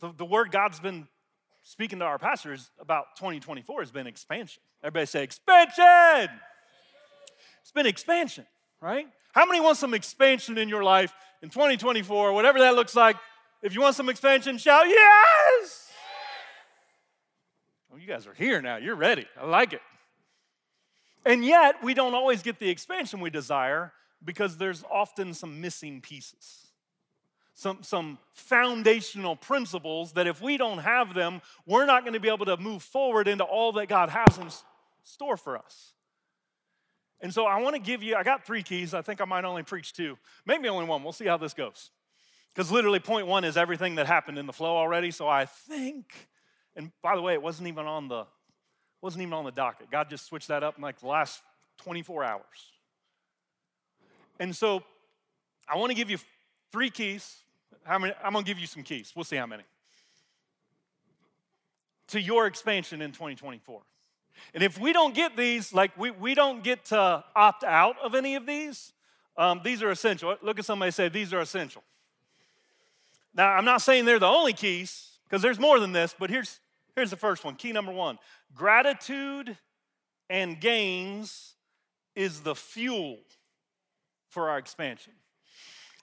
the, the word God's been speaking to our pastors about 2024 has been expansion. Everybody say expansion. It's been expansion, right? How many want some expansion in your life in 2024, whatever that looks like? If you want some expansion, shout yes. Well, you guys are here now. You're ready. I like it. And yet, we don't always get the expansion we desire because there's often some missing pieces some, some foundational principles that if we don't have them, we're not going to be able to move forward into all that God has in store for us. And so I want to give you, I got three keys. I think I might only preach two, maybe only one. We'll see how this goes. Because literally, point one is everything that happened in the flow already. So I think, and by the way, it wasn't even on the wasn't even on the docket. God just switched that up in like the last 24 hours. And so I want to give you three keys how many? I'm going to give you some keys. We'll see how many. To your expansion in 2024. And if we don't get these, like we, we don't get to opt out of any of these, um, these are essential. Look at somebody say, These are essential. Now, I'm not saying they're the only keys, because there's more than this, but here's, here's the first one. Key number one gratitude and gains is the fuel for our expansion.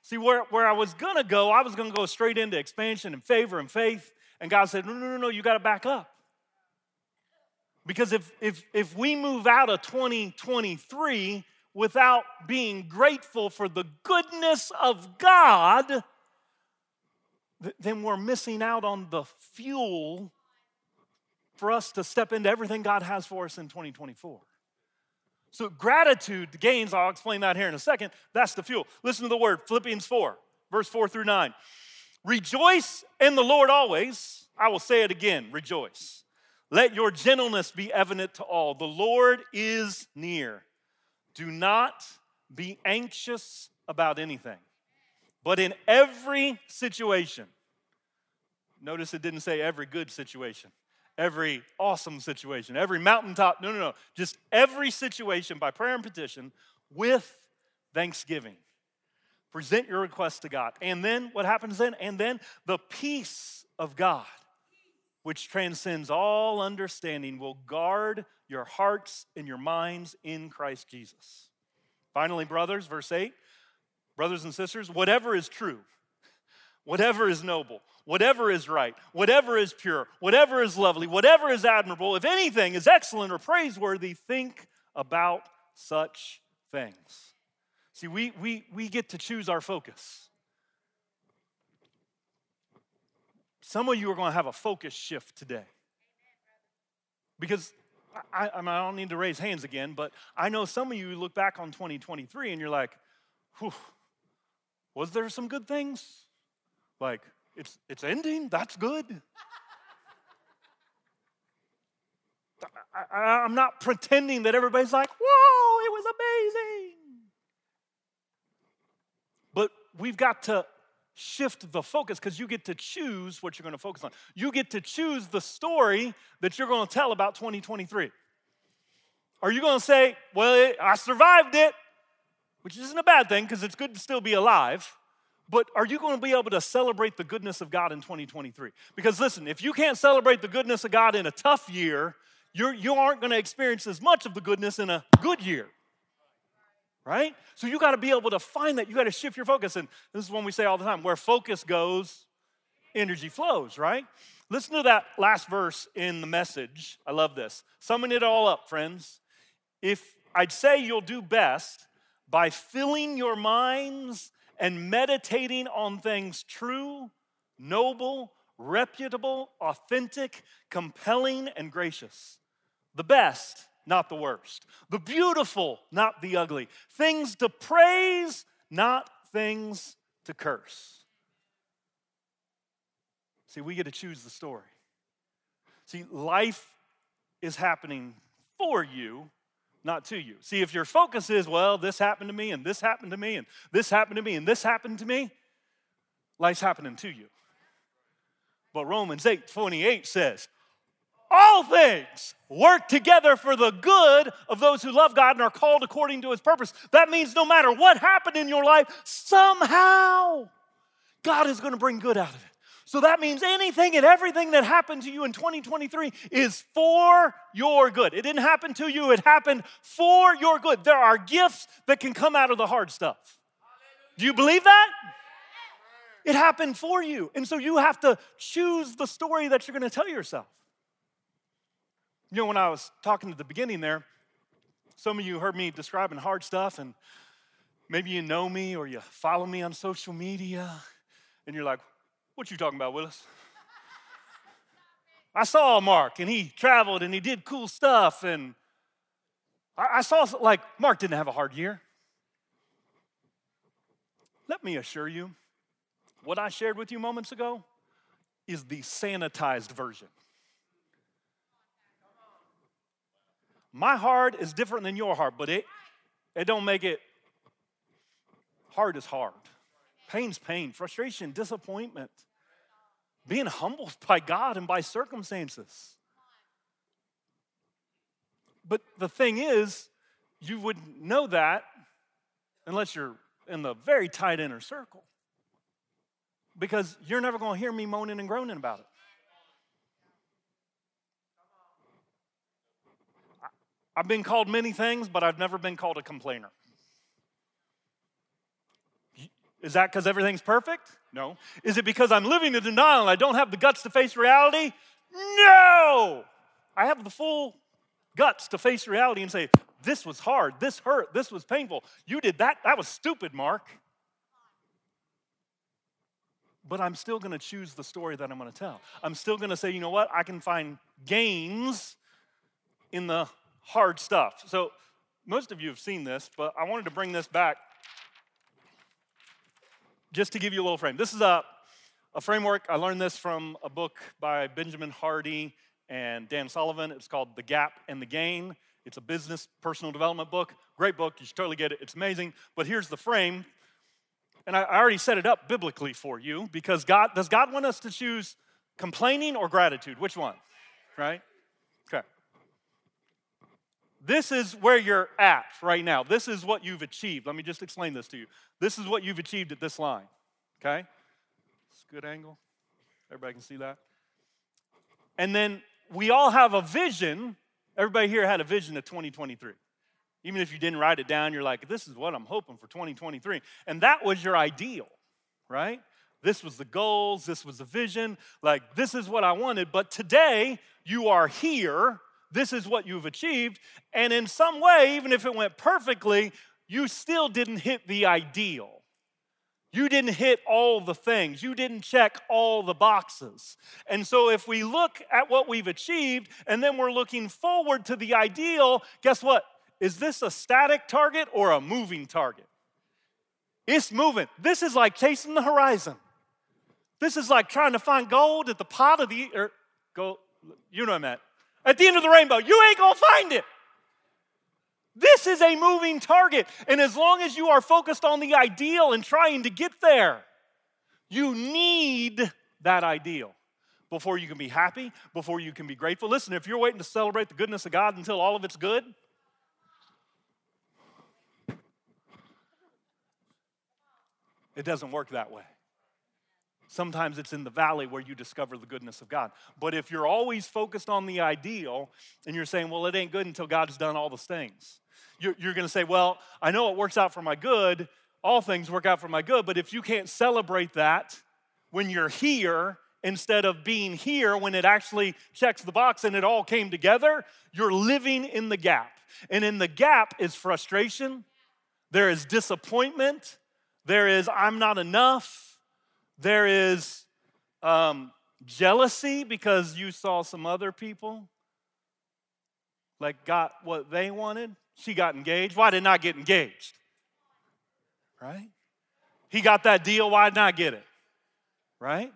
See, where, where I was gonna go, I was gonna go straight into expansion and favor and faith. And God said, No, no, no, no, you gotta back up. Because if, if, if we move out of 2023 without being grateful for the goodness of God, then we're missing out on the fuel for us to step into everything God has for us in 2024. So, gratitude gains, I'll explain that here in a second. That's the fuel. Listen to the word Philippians 4, verse 4 through 9. Rejoice in the Lord always. I will say it again rejoice. Let your gentleness be evident to all. The Lord is near. Do not be anxious about anything, but in every situation, notice it didn't say every good situation every awesome situation, every mountaintop. No, no, no. Just every situation by prayer and petition with thanksgiving. Present your request to God. And then what happens then? And then the peace of God, which transcends all understanding, will guard your hearts and your minds in Christ Jesus. Finally, brothers, verse 8 brothers and sisters, whatever is true, whatever is noble, whatever is right, whatever is pure, whatever is lovely, whatever is admirable, if anything is excellent or praiseworthy, think about such things. See, we, we, we get to choose our focus. Some of you are going to have a focus shift today. Because I, I, mean, I don't need to raise hands again, but I know some of you look back on 2023 and you're like, was there some good things? Like, it's, it's ending. That's good. I, am not pretending that everybody's like, whoa, it was amazing. But we've got to shift the focus because you get to choose what you're going to focus on. You get to choose the story that you're going to tell about 2023. Are you going to say, well, I survived it, which isn't a bad thing because it's good to still be alive. But are you going to be able to celebrate the goodness of God in 2023? Because listen, if you can't celebrate the goodness of God in a tough year, you're, you aren't going to experience as much of the goodness in a good year. Right? So you got to be able to find that. You got to shift your focus. And this is one we say all the time where focus goes, energy flows, right? Listen to that last verse in the message. I love this. Summing it all up, friends. If I'd say you'll do best by filling your minds and meditating on things true, noble, reputable, authentic, compelling, and gracious. The best, not the worst. The beautiful, not the ugly. Things to praise, not things to curse. See, we get to choose the story. See, life is happening for you, not to you. See, if your focus is, well, this happened to me, and this happened to me, and this happened to me, and this happened to me, life's happening to you. But Romans 8 28 says, all things work together for the good of those who love God and are called according to his purpose. That means no matter what happened in your life, somehow God is going to bring good out of it. So that means anything and everything that happened to you in 2023 is for your good. It didn't happen to you, it happened for your good. There are gifts that can come out of the hard stuff. Do you believe that? It happened for you. And so you have to choose the story that you're going to tell yourself. You know, when I was talking at the beginning there, some of you heard me describing hard stuff, and maybe you know me or you follow me on social media, and you're like, what you talking about, Willis? I saw Mark and he traveled and he did cool stuff. And I, I saw, like, Mark didn't have a hard year. Let me assure you, what I shared with you moments ago is the sanitized version. My heart is different than your heart, but it, it don't make it hard is hard. Pain's pain, frustration, disappointment being humbled by God and by circumstances. But the thing is, you wouldn't know that unless you're in the very tight inner circle. Because you're never going to hear me moaning and groaning about it. I've been called many things, but I've never been called a complainer. Is that because everything's perfect? No. Is it because I'm living in denial and I don't have the guts to face reality? No. I have the full guts to face reality and say, this was hard, this hurt, this was painful. You did that, that was stupid, Mark. But I'm still gonna choose the story that I'm gonna tell. I'm still gonna say, you know what, I can find gains in the hard stuff. So, most of you have seen this, but I wanted to bring this back just to give you a little frame. This is a, a framework. I learned this from a book by Benjamin Hardy and Dan Sullivan. It's called The Gap and the Gain. It's a business personal development book. Great book. You should totally get it. It's amazing. But here's the frame. And I already set it up biblically for you because God does God want us to choose complaining or gratitude? Which one? Right? This is where you're at right now. This is what you've achieved. Let me just explain this to you. This is what you've achieved at this line. Okay? It's a good angle. Everybody can see that. And then we all have a vision. Everybody here had a vision of 2023. Even if you didn't write it down, you're like, this is what I'm hoping for 2023. And that was your ideal, right? This was the goals, this was the vision, like this is what I wanted. But today, you are here this is what you've achieved. And in some way, even if it went perfectly, you still didn't hit the ideal. You didn't hit all the things. You didn't check all the boxes. And so, if we look at what we've achieved and then we're looking forward to the ideal, guess what? Is this a static target or a moving target? It's moving. This is like chasing the horizon. This is like trying to find gold at the pot of the, or er, gold, you know what I meant at the end of the rainbow. You ain't gonna find it. This is a moving target. And as long as you are focused on the ideal and trying to get there, you need that ideal before you can be happy, before you can be grateful. Listen, if you're waiting to celebrate the goodness of God until all of it's good, it doesn't work that way. Sometimes it's in the valley where you discover the goodness of God. But if you're always focused on the ideal and you're saying, well, it ain't good until God's done all the things, you're, you're going to say, well, I know it works out for my good. All things work out for my good. But if you can't celebrate that when you're here instead of being here when it actually checks the box and it all came together, you're living in the gap. And in the gap is frustration, there is disappointment, there is I'm not enough there is um, jealousy because you saw some other people like got what they wanted. She got engaged. Why did not get engaged? Right? He got that deal. Why did not get it? Right?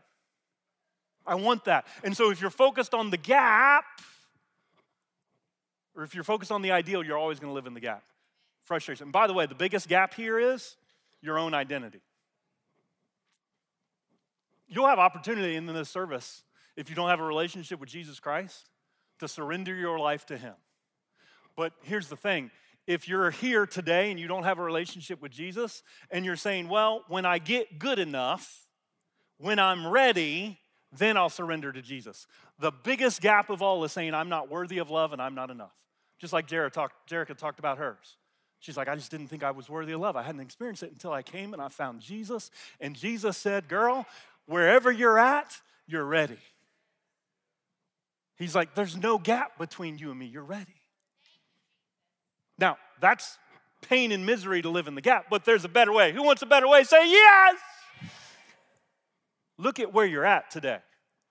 I want that. And so if you're focused on the gap, or if you're focused on the ideal, you're always going to live in the gap. Frustration. And by the way, the biggest gap here is your own identity. You'll have opportunity in this service if you don't have a relationship with Jesus Christ to surrender your life to Him. But here's the thing if you're here today and you don't have a relationship with Jesus and you're saying, well, when I get good enough, when I'm ready, then I'll surrender to Jesus. The biggest gap of all is saying, I'm not worthy of love and I'm not enough. Just like Jerica talked, Jerica talked about hers. She's like, I just didn't think I was worthy of love. I hadn't experienced it until I came and I found Jesus. And Jesus said, Girl, wherever you're at, you're ready. He's like, There's no gap between you and me. You're ready. Now, that's pain and misery to live in the gap, but there's a better way. Who wants a better way? Say yes. Look at where you're at today,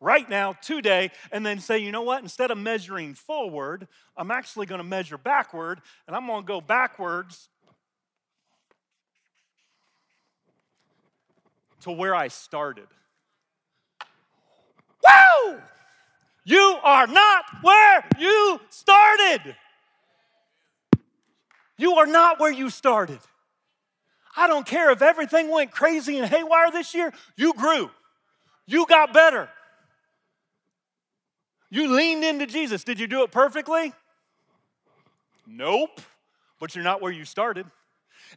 right now, today, and then say, you know what? Instead of measuring forward, I'm actually going to measure backward, and I'm going to go backwards to where I started. Wow! You are not where you started. You are not where you started. I don't care if everything went crazy and haywire this year, you grew. You got better. You leaned into Jesus. Did you do it perfectly? Nope. But you're not where you started.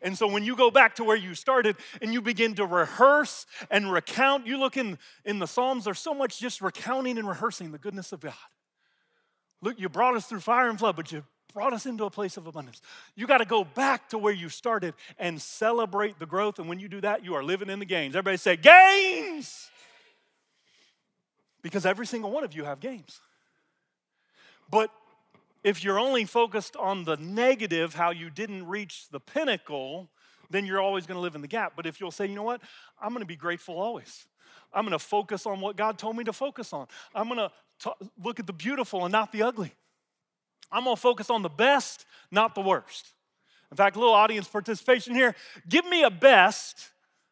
And so when you go back to where you started and you begin to rehearse and recount, you look in, in the Psalms, there's so much just recounting and rehearsing the goodness of God. Look, you brought us through fire and flood, but you brought us into a place of abundance. You got to go back to where you started and celebrate the growth. And when you do that, you are living in the gains. Everybody say, gains! Because every single one of you have gains. But if you're only focused on the negative, how you didn't reach the pinnacle, then you're always going to live in the gap. But if you'll say, you know what, I'm going to be grateful always. I'm going to focus on what God told me to focus on. I'm going to look at the beautiful and not the ugly. I'm going to focus on the best, not the worst. In fact, a little audience participation here. Give me a best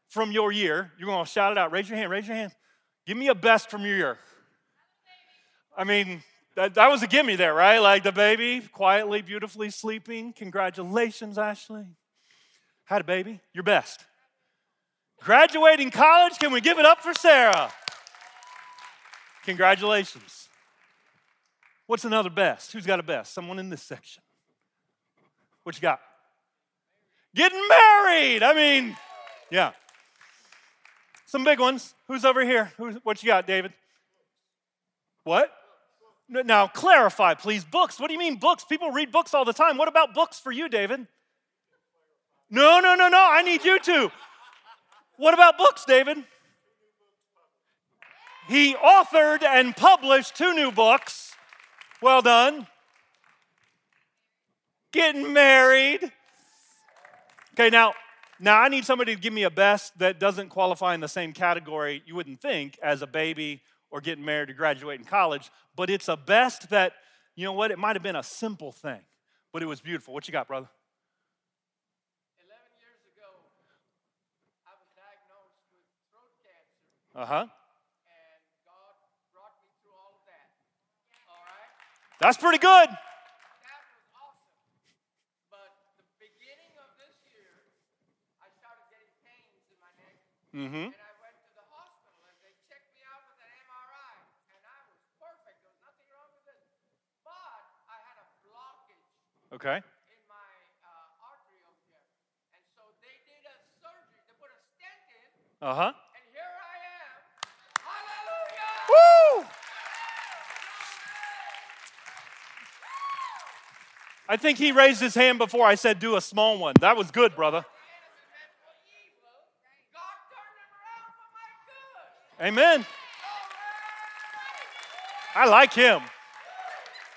from your year. You're going to shout it out. Raise your hand. Raise your hand. Give me a best from your year. I mean, that, that was a gimme there, right? Like the baby quietly, beautifully sleeping. Congratulations, Ashley. Had a baby. Your best. Graduating college. Can we give it up for Sarah? Congratulations. What's another best? Who's got a best? Someone in this section. What you got? Getting married. I mean, yeah. Some big ones. Who's over here? Who's, what you got, David? What? Now, clarify, please. Books. What do you mean books? People read books all the time. What about books for you, David? No, no, no, no. I need you to. What about books, David? He authored and published two new books. Well done. Getting married. Okay, now, now I need somebody to give me a best that doesn't qualify in the same category you wouldn't think as a baby or getting married or graduating college, but it's a best that, you know what, it might have been a simple thing, but it was beautiful. What you got, brother? 11 years ago, I was diagnosed with throat cancer. Uh huh. And God brought me through all of that. All right? That's pretty good. That was awesome. But the beginning of this year, I started getting pains in my neck. Mm hmm. And I went to the hospital and they checked me out with an MRI. And I was perfect. There was nothing wrong with it. But I had a blockage Okay. in my uh, artery over here. And so they did a surgery. They put a stent in. Uh huh. And here I am. Hallelujah! Woo! I think he raised his hand before I said do a small one. That was good, brother. God turned it around for my good. Amen. I like him.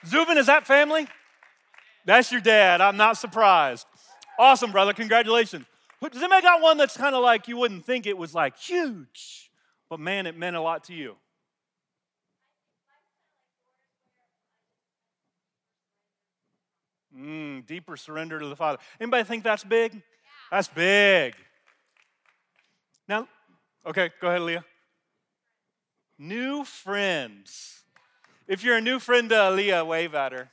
Zubin, is that family? That's your dad. I'm not surprised. Awesome, brother. Congratulations. Does anybody got one that's kind of like you wouldn't think it was like huge, but man, it meant a lot to you? Mm, deeper surrender to the Father. Anybody think that's big? That's big. Now, okay, go ahead, Leah. New friends. If you're a new friend to Leah, wave at her.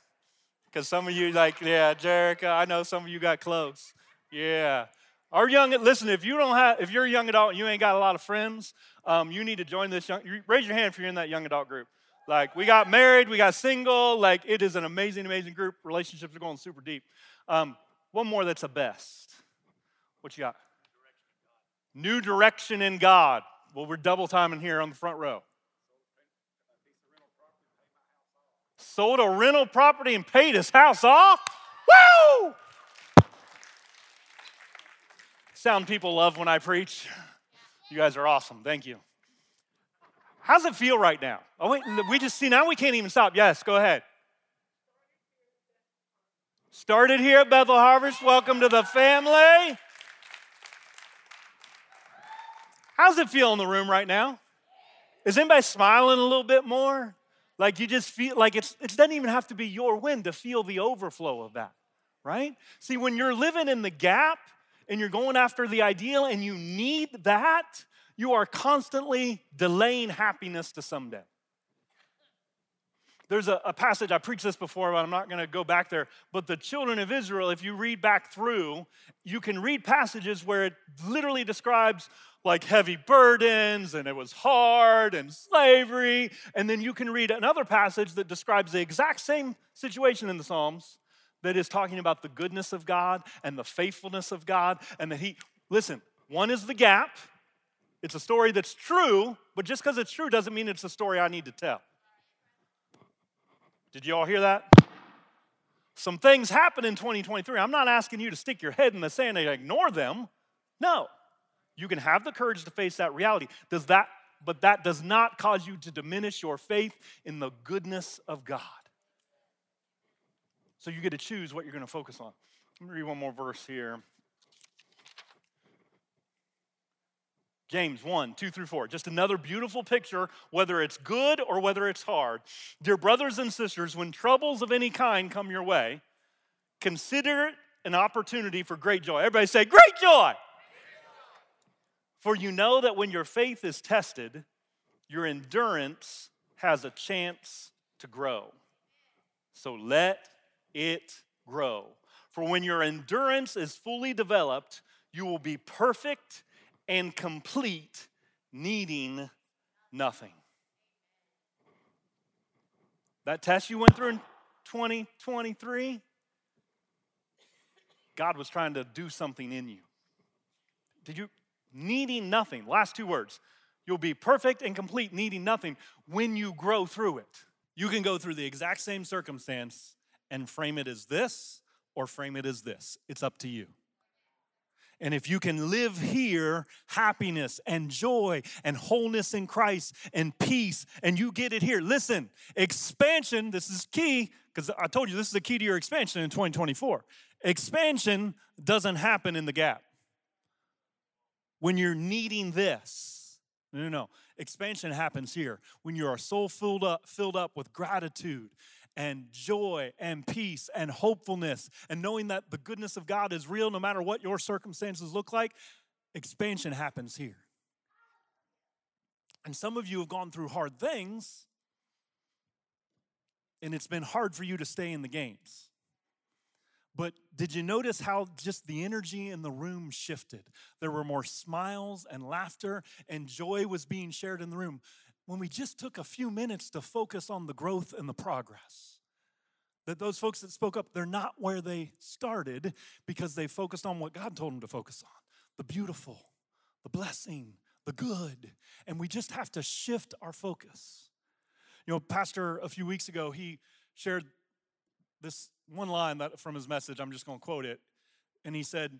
Because some of you, like, yeah, Jerica, I know some of you got close. Yeah. Our young, listen, if you don't have, if you're a young adult and you ain't got a lot of friends, um, you need to join this young, raise your hand if you're in that young adult group. Like, we got married, we got single, like, it is an amazing, amazing group. Relationships are going super deep. Um, one more that's a best. What you got? New direction in God. Well, we're double timing here on the front row. Sold a rental property and paid his house off. Woo! Sound people love when I preach. You guys are awesome. Thank you. How's it feel right now? Oh, wait, we just see now we can't even stop. Yes, go ahead. Started here at Bethel Harvest. Welcome to the family. How's it feel in the room right now? Is anybody smiling a little bit more? Like you just feel like it's it doesn't even have to be your win to feel the overflow of that, right? See, when you're living in the gap and you're going after the ideal and you need that, you are constantly delaying happiness to someday. There's a, a passage, I preached this before, but I'm not going to go back there. But the children of Israel, if you read back through, you can read passages where it literally describes like heavy burdens and it was hard and slavery. And then you can read another passage that describes the exact same situation in the Psalms that is talking about the goodness of God and the faithfulness of God and that He, listen, one is the gap. It's a story that's true, but just because it's true doesn't mean it's a story I need to tell. Did you all hear that? Some things happen in 2023. I'm not asking you to stick your head in the sand and ignore them. No. You can have the courage to face that reality. Does that but that does not cause you to diminish your faith in the goodness of God. So you get to choose what you're going to focus on. Let me read one more verse here. James 1, 2 through 4. Just another beautiful picture, whether it's good or whether it's hard. Dear brothers and sisters, when troubles of any kind come your way, consider it an opportunity for great joy. Everybody say, Great joy! For you know that when your faith is tested, your endurance has a chance to grow. So let it grow. For when your endurance is fully developed, you will be perfect and complete, needing nothing. That test you went through in 2023, God was trying to do something in you. Did you? Needing nothing. Last two words. You'll be perfect and complete, needing nothing when you grow through it. You can go through the exact same circumstance and frame it as this or frame it as this. It's up to you. And if you can live here, happiness and joy and wholeness in Christ and peace, and you get it here. Listen, expansion, this is key, because I told you this is the key to your expansion in 2024. Expansion doesn't happen in the gap. When you're needing this, no, no, no. Expansion happens here when you are so filled up, filled up with gratitude and joy and peace and hopefulness and knowing that the goodness of God is real no matter what your circumstances look like, expansion happens here. And some of you have gone through hard things, and it's been hard for you to stay in the gains. But did you notice how just the energy in the room shifted? There were more smiles and laughter, and joy was being shared in the room when we just took a few minutes to focus on the growth and the progress. That those folks that spoke up, they're not where they started because they focused on what God told them to focus on the beautiful, the blessing, the good. And we just have to shift our focus. You know, Pastor, a few weeks ago, he shared this one line that from his message. I'm just going to quote it. And he said,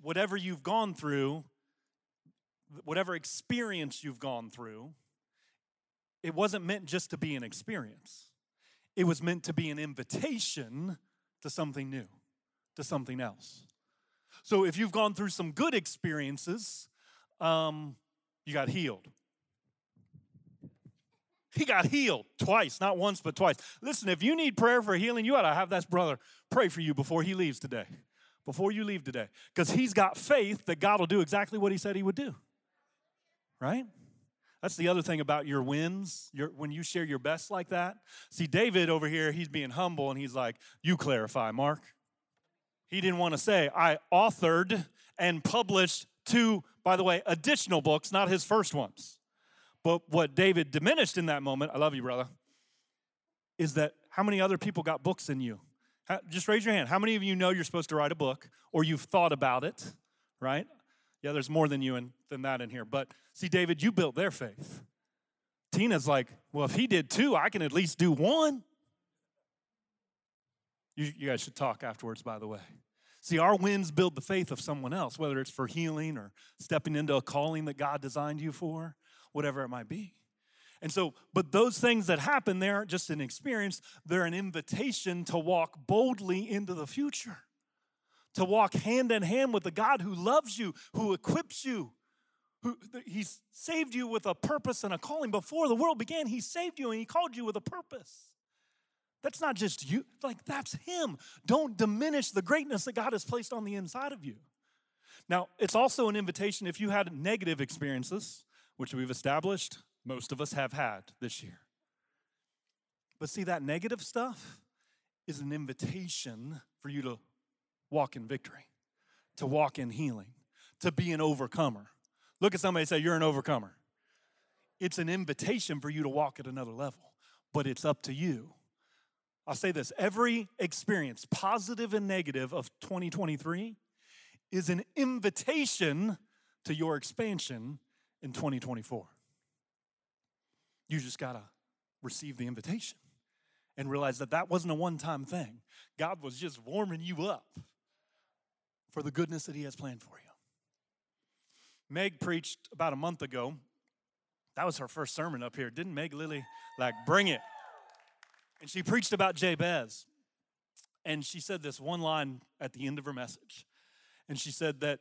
Whatever you've gone through, whatever experience you've gone through, it wasn't meant just to be an experience, it was meant to be an invitation to something new, to something else. So if you've gone through some good experiences, um, you got healed. He got healed twice, not once, but twice. Listen, if you need prayer for healing, you ought to have that brother pray for you before he leaves today. Before you leave today. Because he's got faith that God will do exactly what he said he would do. Right? That's the other thing about your wins, your, when you share your best like that. See, David over here, he's being humble and he's like, You clarify, Mark. He didn't want to say, I authored and published two, by the way, additional books, not his first ones. But what David diminished in that moment, I love you, brother, is that how many other people got books in you? Just raise your hand. How many of you know you're supposed to write a book or you've thought about it, right? Yeah, there's more than you and than that in here. But see, David, you built their faith. Tina's like, well, if he did two, I can at least do one. You, you guys should talk afterwards, by the way. See, our wins build the faith of someone else, whether it's for healing or stepping into a calling that God designed you for, whatever it might be. And so, but those things that happen, they aren't just an experience, they're an invitation to walk boldly into the future, to walk hand in hand with the God who loves you, who equips you, who He's saved you with a purpose and a calling. Before the world began, He saved you and He called you with a purpose. That's not just you, like that's Him. Don't diminish the greatness that God has placed on the inside of you. Now, it's also an invitation if you had negative experiences, which we've established, most of us have had this year. But see, that negative stuff is an invitation for you to walk in victory, to walk in healing, to be an overcomer. Look at somebody and say, You're an overcomer. It's an invitation for you to walk at another level, but it's up to you I'll say this every experience, positive and negative, of 2023 is an invitation to your expansion in 2024. You just got to receive the invitation and realize that that wasn't a one time thing. God was just warming you up for the goodness that He has planned for you. Meg preached about a month ago. That was her first sermon up here. Didn't Meg Lily like bring it? And she preached about Jabez. And she said this one line at the end of her message. And she said that,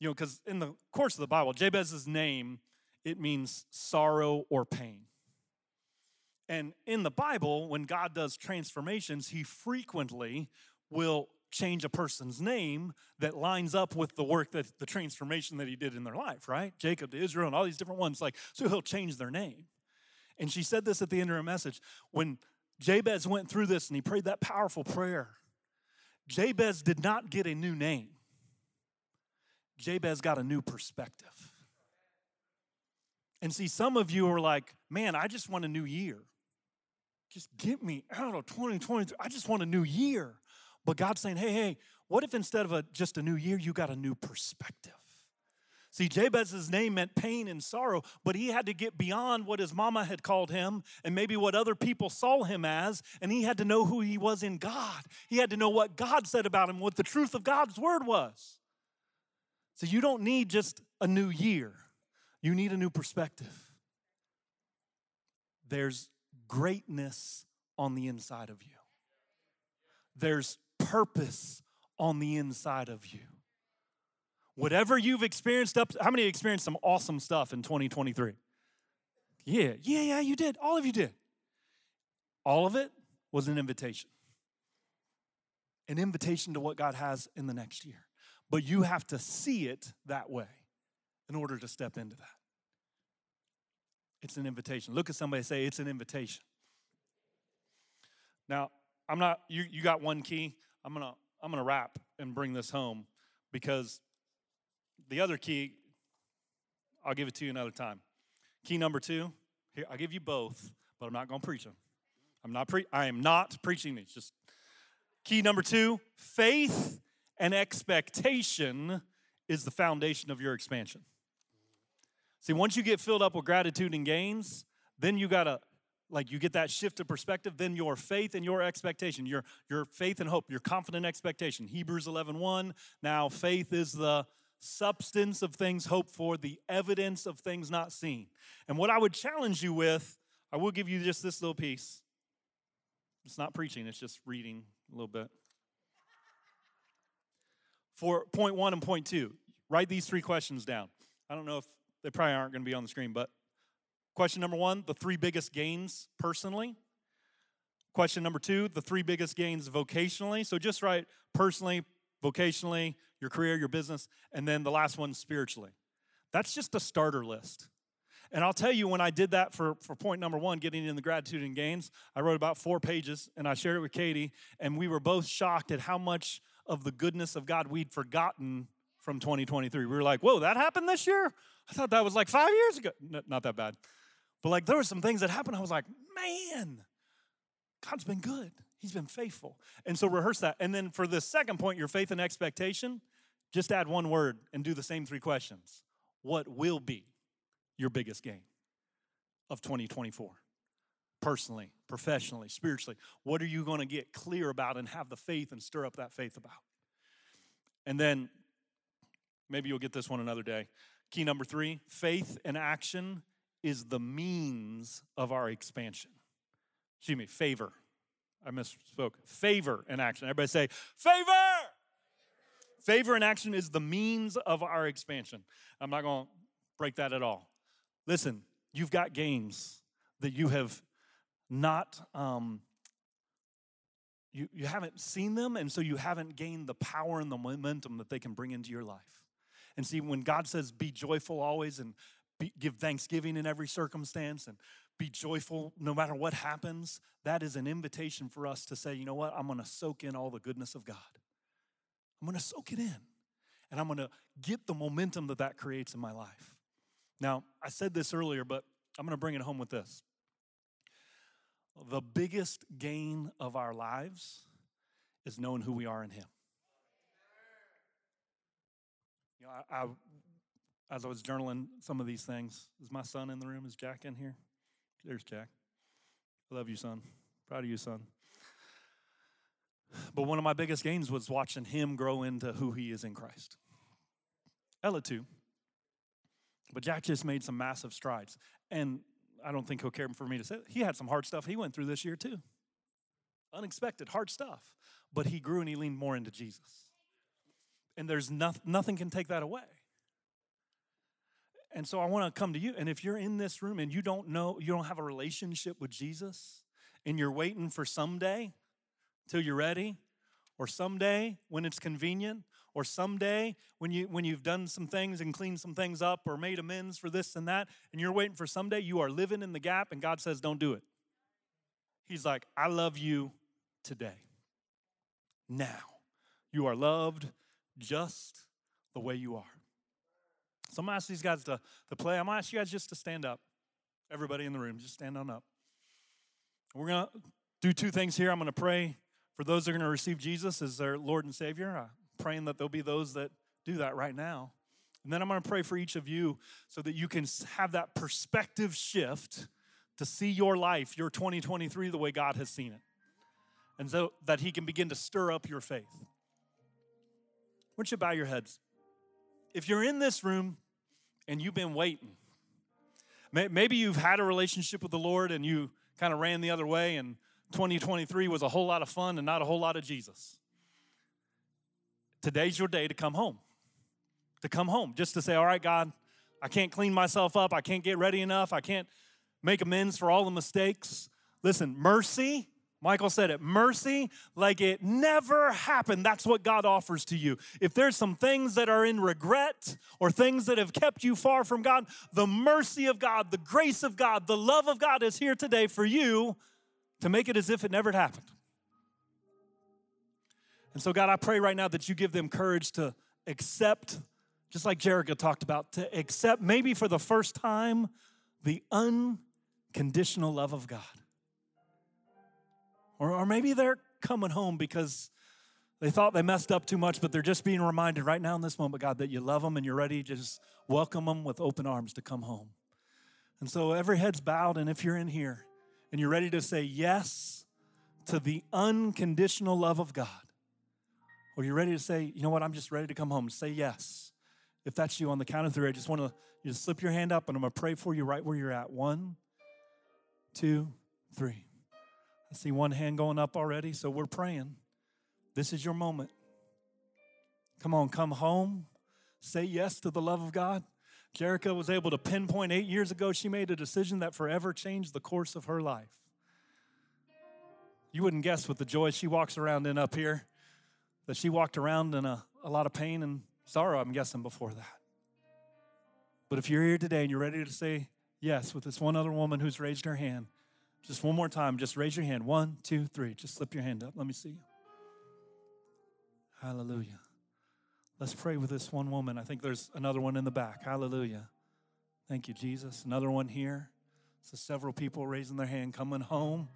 you know, because in the course of the Bible, Jabez's name, it means sorrow or pain. And in the Bible, when God does transformations, he frequently will change a person's name that lines up with the work that the transformation that he did in their life, right? Jacob to Israel and all these different ones, like, so he'll change their name. And she said this at the end of her message when Jabez went through this and he prayed that powerful prayer. Jabez did not get a new name, Jabez got a new perspective. And see, some of you are like, man, I just want a new year. Just get me out of 2023. I just want a new year. But God's saying, hey, hey, what if instead of a, just a new year, you got a new perspective? See, Jabez's name meant pain and sorrow, but he had to get beyond what his mama had called him and maybe what other people saw him as, and he had to know who he was in God. He had to know what God said about him, what the truth of God's word was. So you don't need just a new year, you need a new perspective. There's greatness on the inside of you, there's purpose on the inside of you. Whatever you've experienced up, how many experienced some awesome stuff in 2023? Yeah, yeah, yeah, you did. All of you did. All of it was an invitation. An invitation to what God has in the next year. But you have to see it that way in order to step into that. It's an invitation. Look at somebody say, It's an invitation. Now, I'm not, you, you got one key. I'm gonna, I'm gonna wrap and bring this home because the other key, I'll give it to you another time. Key number two, here, I'll give you both, but I'm not to preach them. I'm not pre- I am not preaching these. Just key number two, faith and expectation is the foundation of your expansion. See, once you get filled up with gratitude and gains, then you gotta like you get that shift of perspective then your faith and your expectation your your faith and hope your confident expectation hebrews 11 1 now faith is the substance of things hoped for, the evidence of things not seen. And what I would challenge you with, I will give you just this little piece. It's not preaching, it's just reading a little bit. For point one and point two, write these three questions down. I don't know if they probably aren't going to be on the screen, but question number one the three biggest gains personally. Question number two, the three biggest gains vocationally. So just write personally, vocationally, your career, your business, and then the last one spiritually. That's just a starter list. And I'll tell you, when I did that for, for point number one, getting in the gratitude and gains, I wrote about four pages and I shared it with Katie, and we were both shocked at how much of the goodness of God we'd forgotten from 2023. We were like, whoa, that happened this year? I thought that was like five years ago. No, not that bad. But like, there were some things that happened. I was like, man, God's been good. He's been faithful. And so rehearse that. And then for the second point, your faith and expectation, just add one word and do the same three questions. What will be your biggest gain of 2024? personally, professionally, spiritually? What are you going to get clear about and have the faith and stir up that faith about? And then maybe you'll get this one another day. Key number three faith and action is the means of our expansion. Excuse me, favor. I misspoke. Favor and action. Everybody say, favor! Favor and action is the means of our expansion. I'm not going to break that at all. Listen, you've got gains that you have not um, you, you haven't seen them and so you haven't gained the power and the momentum that they can bring into your life and see when god says be joyful always and be, give thanksgiving in every circumstance and be joyful no matter what happens that is an invitation for us to say you know what? I'm going to soak in all the goodness of god. I'm going to soak it in and i'm going to get the momentum that that creates in my life. Now i said this earlier but i'm going to bring it home with this. The biggest gain of our lives is knowing who we are in Him. You know, I, I, as I was journaling some of these things, is my son in the room? Is Jack in here? There's Jack. I love you, son. Proud of you, son. But one of my biggest gains was watching him grow into who he is in Christ. Ella, too. But Jack just made some massive strides. And I don't think he'll care for me to say it. He had some hard stuff he went through this year too. Unexpected, hard stuff. But he grew and he leaned more into Jesus. And there's nothing, nothing can take that away. And so I want to come to you. And if you're in this room and you don't know, you don't have a relationship with Jesus, and you're waiting for someday till you're ready, or someday when it's convenient, or someday when you when you've done some things and cleaned some things up or made amends for this and that and you're waiting for someday you are living in the gap and God says don't do it. He's like, "I love you today." Now. You are loved just the way you are. So I'm gonna ask these guys to, to play. I'm gonna ask you guys just to stand up. Everybody in the room, just stand on up. We're gonna do two things here. I'm gonna pray for those that are gonna receive Jesus as their Lord and Savior praying that there'll be those that do that right now. And then I'm to pray for each of you so that you can have that perspective shift to see your life, your 2023, the way God has seen it. And so that He can begin to stir up your faith. Why don't you bow your heads? If you're in this room and you've been waiting, maybe you've had a relationship with the Lord and you kind of ran the other way, and 2023 was a whole lot of fun and not a whole lot of Jesus. Today's your day to come home. To come home, just to say, All right, God, I can't clean myself up. I can't get ready enough. I can't make amends for all the mistakes. Listen, mercy, Michael said it, mercy like it never happened. That's what God offers to you. If there's some things that are in regret or things that have kept you far from God, the mercy of God, the grace of God, the love of God is here today for you to make it as if it never happened. And so, God, I pray right now that you give them courage to accept, just like Jerica talked about, to accept maybe for the first time the unconditional love of God. Or, or maybe they're coming home because they thought they messed up too much, but they're just being reminded right now in this moment, God, that you love them and you're ready to just welcome them with open arms to come home. And so every head's bowed, and if you're in here and you're ready to say yes to the unconditional love of God, or you're ready to say, you know what, I'm just ready to come home, say yes. If that's you on the count of three, I just want to just slip your hand up and I'm going to pray for you right where you're at. One, two, three. I see one hand going up already, so we're praying. This is your moment. Come on, come home. Say yes to the love of God. Jerica was able to pinpoint eight years ago, she made a decision that forever changed the course of her life. You wouldn't guess what the joy she walks around in up here that she walked around in a, a lot of pain and sorrow, I'm guessing, before that. But if you're here today and you're ready to say yes with this one other woman who's raised her hand, just one more time, just raise your hand. One, two, three. Just slip your hand up. Let me see you. Hallelujah. Let's pray with this one woman. I think there's another one in the back. Hallelujah. Thank you, Jesus. Another one here. So several people raising their hand coming home.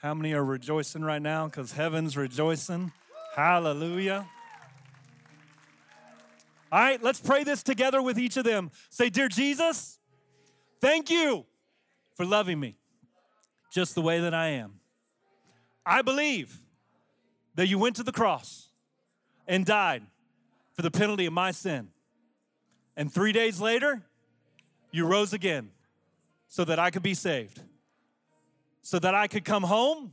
How many are rejoicing right now? Because heaven's rejoicing. Hallelujah. All right, let's pray this together with each of them. Say, Dear Jesus, thank you for loving me. Just the way that I am. I believe that you went to the cross and died for the penalty of my sin. And three days later, you rose again so that I could be saved, so that I could come home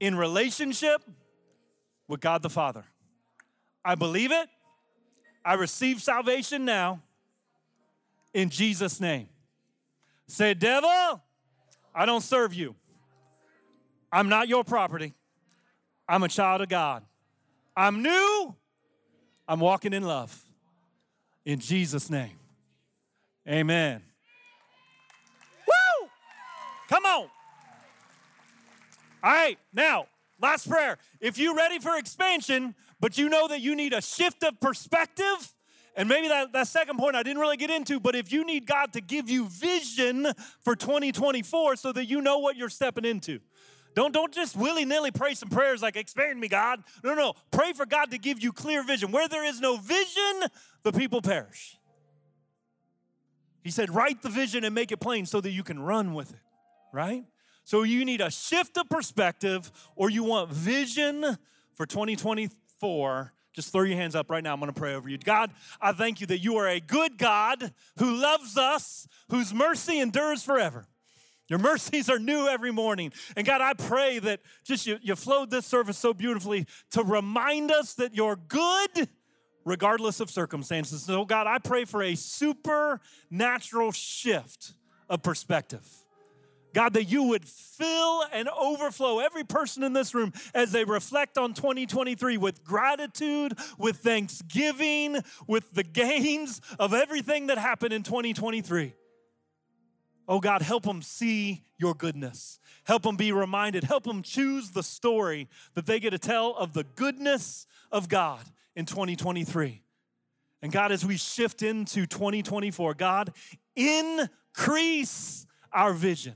in relationship with God the Father. I believe it. I receive salvation now in Jesus' name. Say, devil, I don't serve you. I'm not your property. I'm a child of God. I'm new. I'm walking in love. In Jesus' name. Amen. Woo! Come on. All right, now, last prayer. If you're ready for expansion, but you know that you need a shift of perspective, and maybe that, that second point I didn't really get into, but if you need God to give you vision for 2024 so that you know what you're stepping into. Don't, don't just willy nilly pray some prayers like, expand me, God. No, no. Pray for God to give you clear vision. Where there is no vision, the people perish. He said, write the vision and make it plain so that you can run with it, right? So you need a shift of perspective or you want vision for 2024. Just throw your hands up right now. I'm going to pray over you. God, I thank you that you are a good God who loves us, whose mercy endures forever. Your mercies are new every morning. And God, I pray that just you, you flowed this service so beautifully to remind us that you're good regardless of circumstances. So, God, I pray for a supernatural shift of perspective. God, that you would fill and overflow every person in this room as they reflect on 2023 with gratitude, with thanksgiving, with the gains of everything that happened in 2023. Oh God, help them see your goodness. Help them be reminded. Help them choose the story that they get to tell of the goodness of God in 2023. And God, as we shift into 2024, God, increase our vision.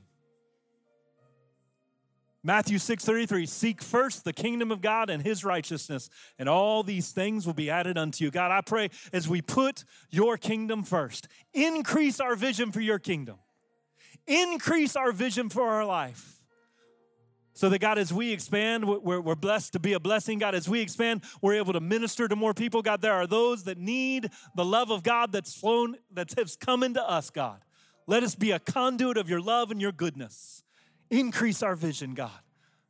Matthew 6:33 Seek first the kingdom of God and his righteousness and all these things will be added unto you. God, I pray as we put your kingdom first, increase our vision for your kingdom increase our vision for our life. So that God, as we expand, we're, we're blessed to be a blessing. God, as we expand, we're able to minister to more people. God, there are those that need the love of God that's flown, that has come into us, God. Let us be a conduit of your love and your goodness. Increase our vision, God,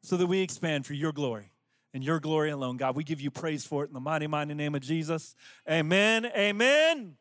so that we expand for your glory and your glory alone. God, we give you praise for it in the mighty, mighty name of Jesus. Amen. Amen.